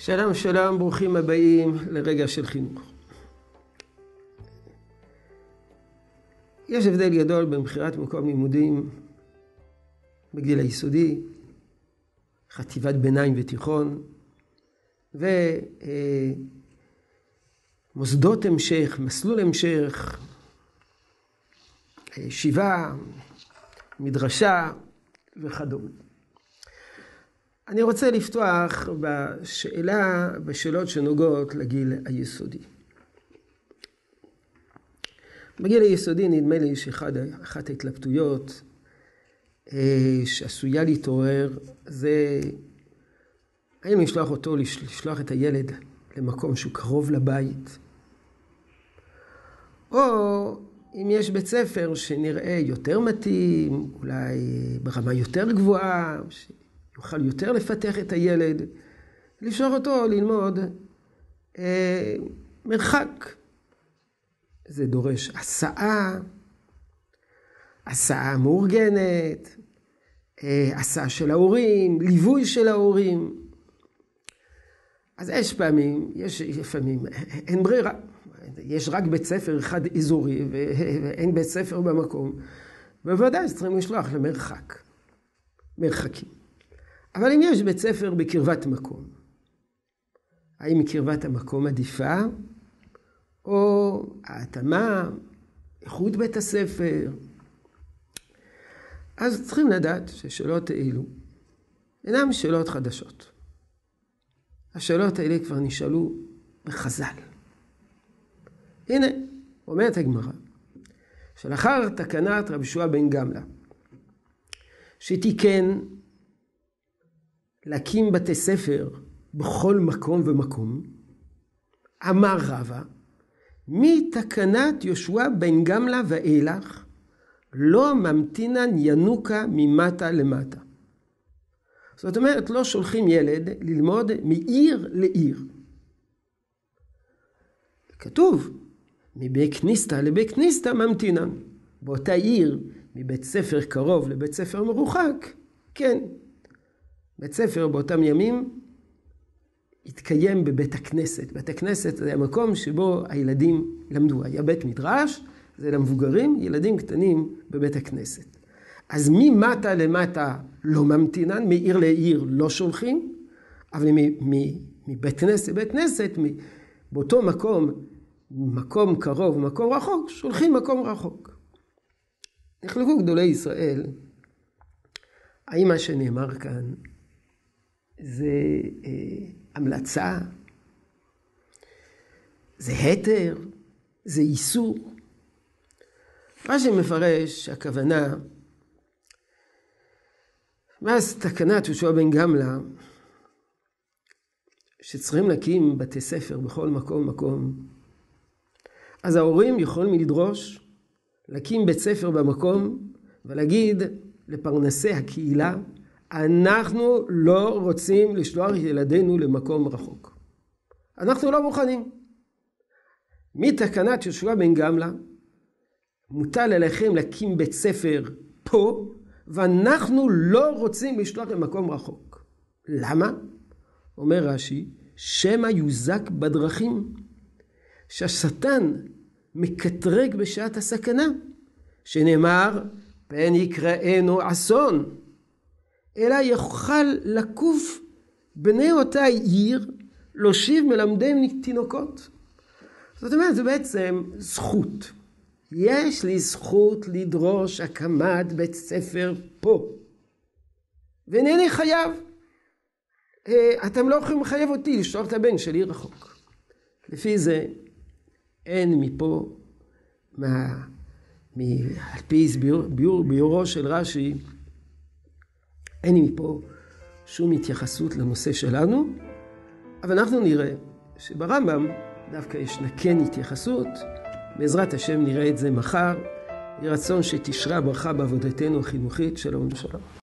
שלום שלום, ברוכים הבאים לרגע של חינוך. יש הבדל גדול בין בחירת מקום לימודים בגיל היסודי, חטיבת ביניים ותיכון, ומוסדות המשך, מסלול המשך, ישיבה, מדרשה וכדומה. אני רוצה לפתוח בשאלה, בשאלות שנוגעות לגיל היסודי. בגיל היסודי נדמה לי שאחת ההתלבטויות אה, שעשויה להתעורר זה האם לשלוח אותו, לשלוח את הילד למקום שהוא קרוב לבית, או אם יש בית ספר שנראה יותר מתאים, אולי ברמה יותר גבוהה, יוכל יותר לפתח את הילד, לשלוח אותו ללמוד אה, מרחק. זה דורש הסעה, הסעה מאורגנת, אה, הסעה של ההורים, ליווי של ההורים. אז יש פעמים, יש לפעמים, אין ברירה. יש רק בית ספר אחד אזורי ואין בית ספר במקום. בוודאי צריכים לשלוח למרחק, מרחקים. אבל אם יש בית ספר בקרבת מקום, האם קרבת המקום עדיפה, או ההתאמה, איכות בית הספר? אז צריכים לדעת ששאלות אלו אינן שאלות חדשות. השאלות האלה כבר נשאלו בחז"ל. הנה, אומרת הגמרא, שלאחר תקנת רבי שועה בן גמלה, שתיקן להקים בתי ספר בכל מקום ומקום, אמר רבא, מתקנת יהושע בן גמלה ואילך, לא ממתינן ינוקה ממטה למטה. זאת אומרת, לא שולחים ילד ללמוד מעיר לעיר. כתוב, מבית כניסתא לבית כניסתא ממתינן. באותה עיר, מבית ספר קרוב לבית ספר מרוחק, כן, בית ספר באותם ימים התקיים בבית הכנסת. בית הכנסת זה המקום שבו הילדים למדו. היה בית מדרש, זה למבוגרים, ילדים קטנים בבית הכנסת. אז ממטה למטה לא ממתינן, מעיר לעיר לא שולחים, אבל מבית כנסת לבית כנסת, באותו מקום, מקום קרוב, מקום רחוק, שולחים מקום רחוק. נחלקו גדולי ישראל, האם מה שנאמר כאן זה אה, המלצה, זה התר, זה איסור. מה שמפרש, הכוונה, מאז תקנת יהושע בן גמלה, שצריכים להקים בתי ספר בכל מקום מקום, אז ההורים יכולים לדרוש להקים בית ספר במקום ולהגיד לפרנסי הקהילה, אנחנו לא רוצים לשלוח ילדינו למקום רחוק. אנחנו לא מוכנים. מתקנת יהושע בן גמלה, מוטל עליכם להקים בית ספר פה, ואנחנו לא רוצים לשלוח למקום רחוק. למה? אומר רש"י, שמא יוזק בדרכים, שהשטן מקטרג בשעת הסכנה, שנאמר, פן יקראנו אסון. אלא יוכל לקוף בני אותה עיר, להושיב מלמדי תינוקות. זאת אומרת, זה בעצם זכות. יש לי זכות לדרוש הקמת בית ספר פה. ואינני חייב. אה, אתם לא יכולים לחייב אותי לשלוח את הבן שלי רחוק. לפי זה, אין מפה, מה, מ, על פי ביור, ביורו של רש"י, אין לי מפה שום התייחסות לנושא שלנו, אבל אנחנו נראה שברמב"ם דווקא ישנה כן התייחסות. בעזרת השם נראה את זה מחר. יהי רצון שתשרה ברכה בעבודתנו החינוכית. שלום ושלום.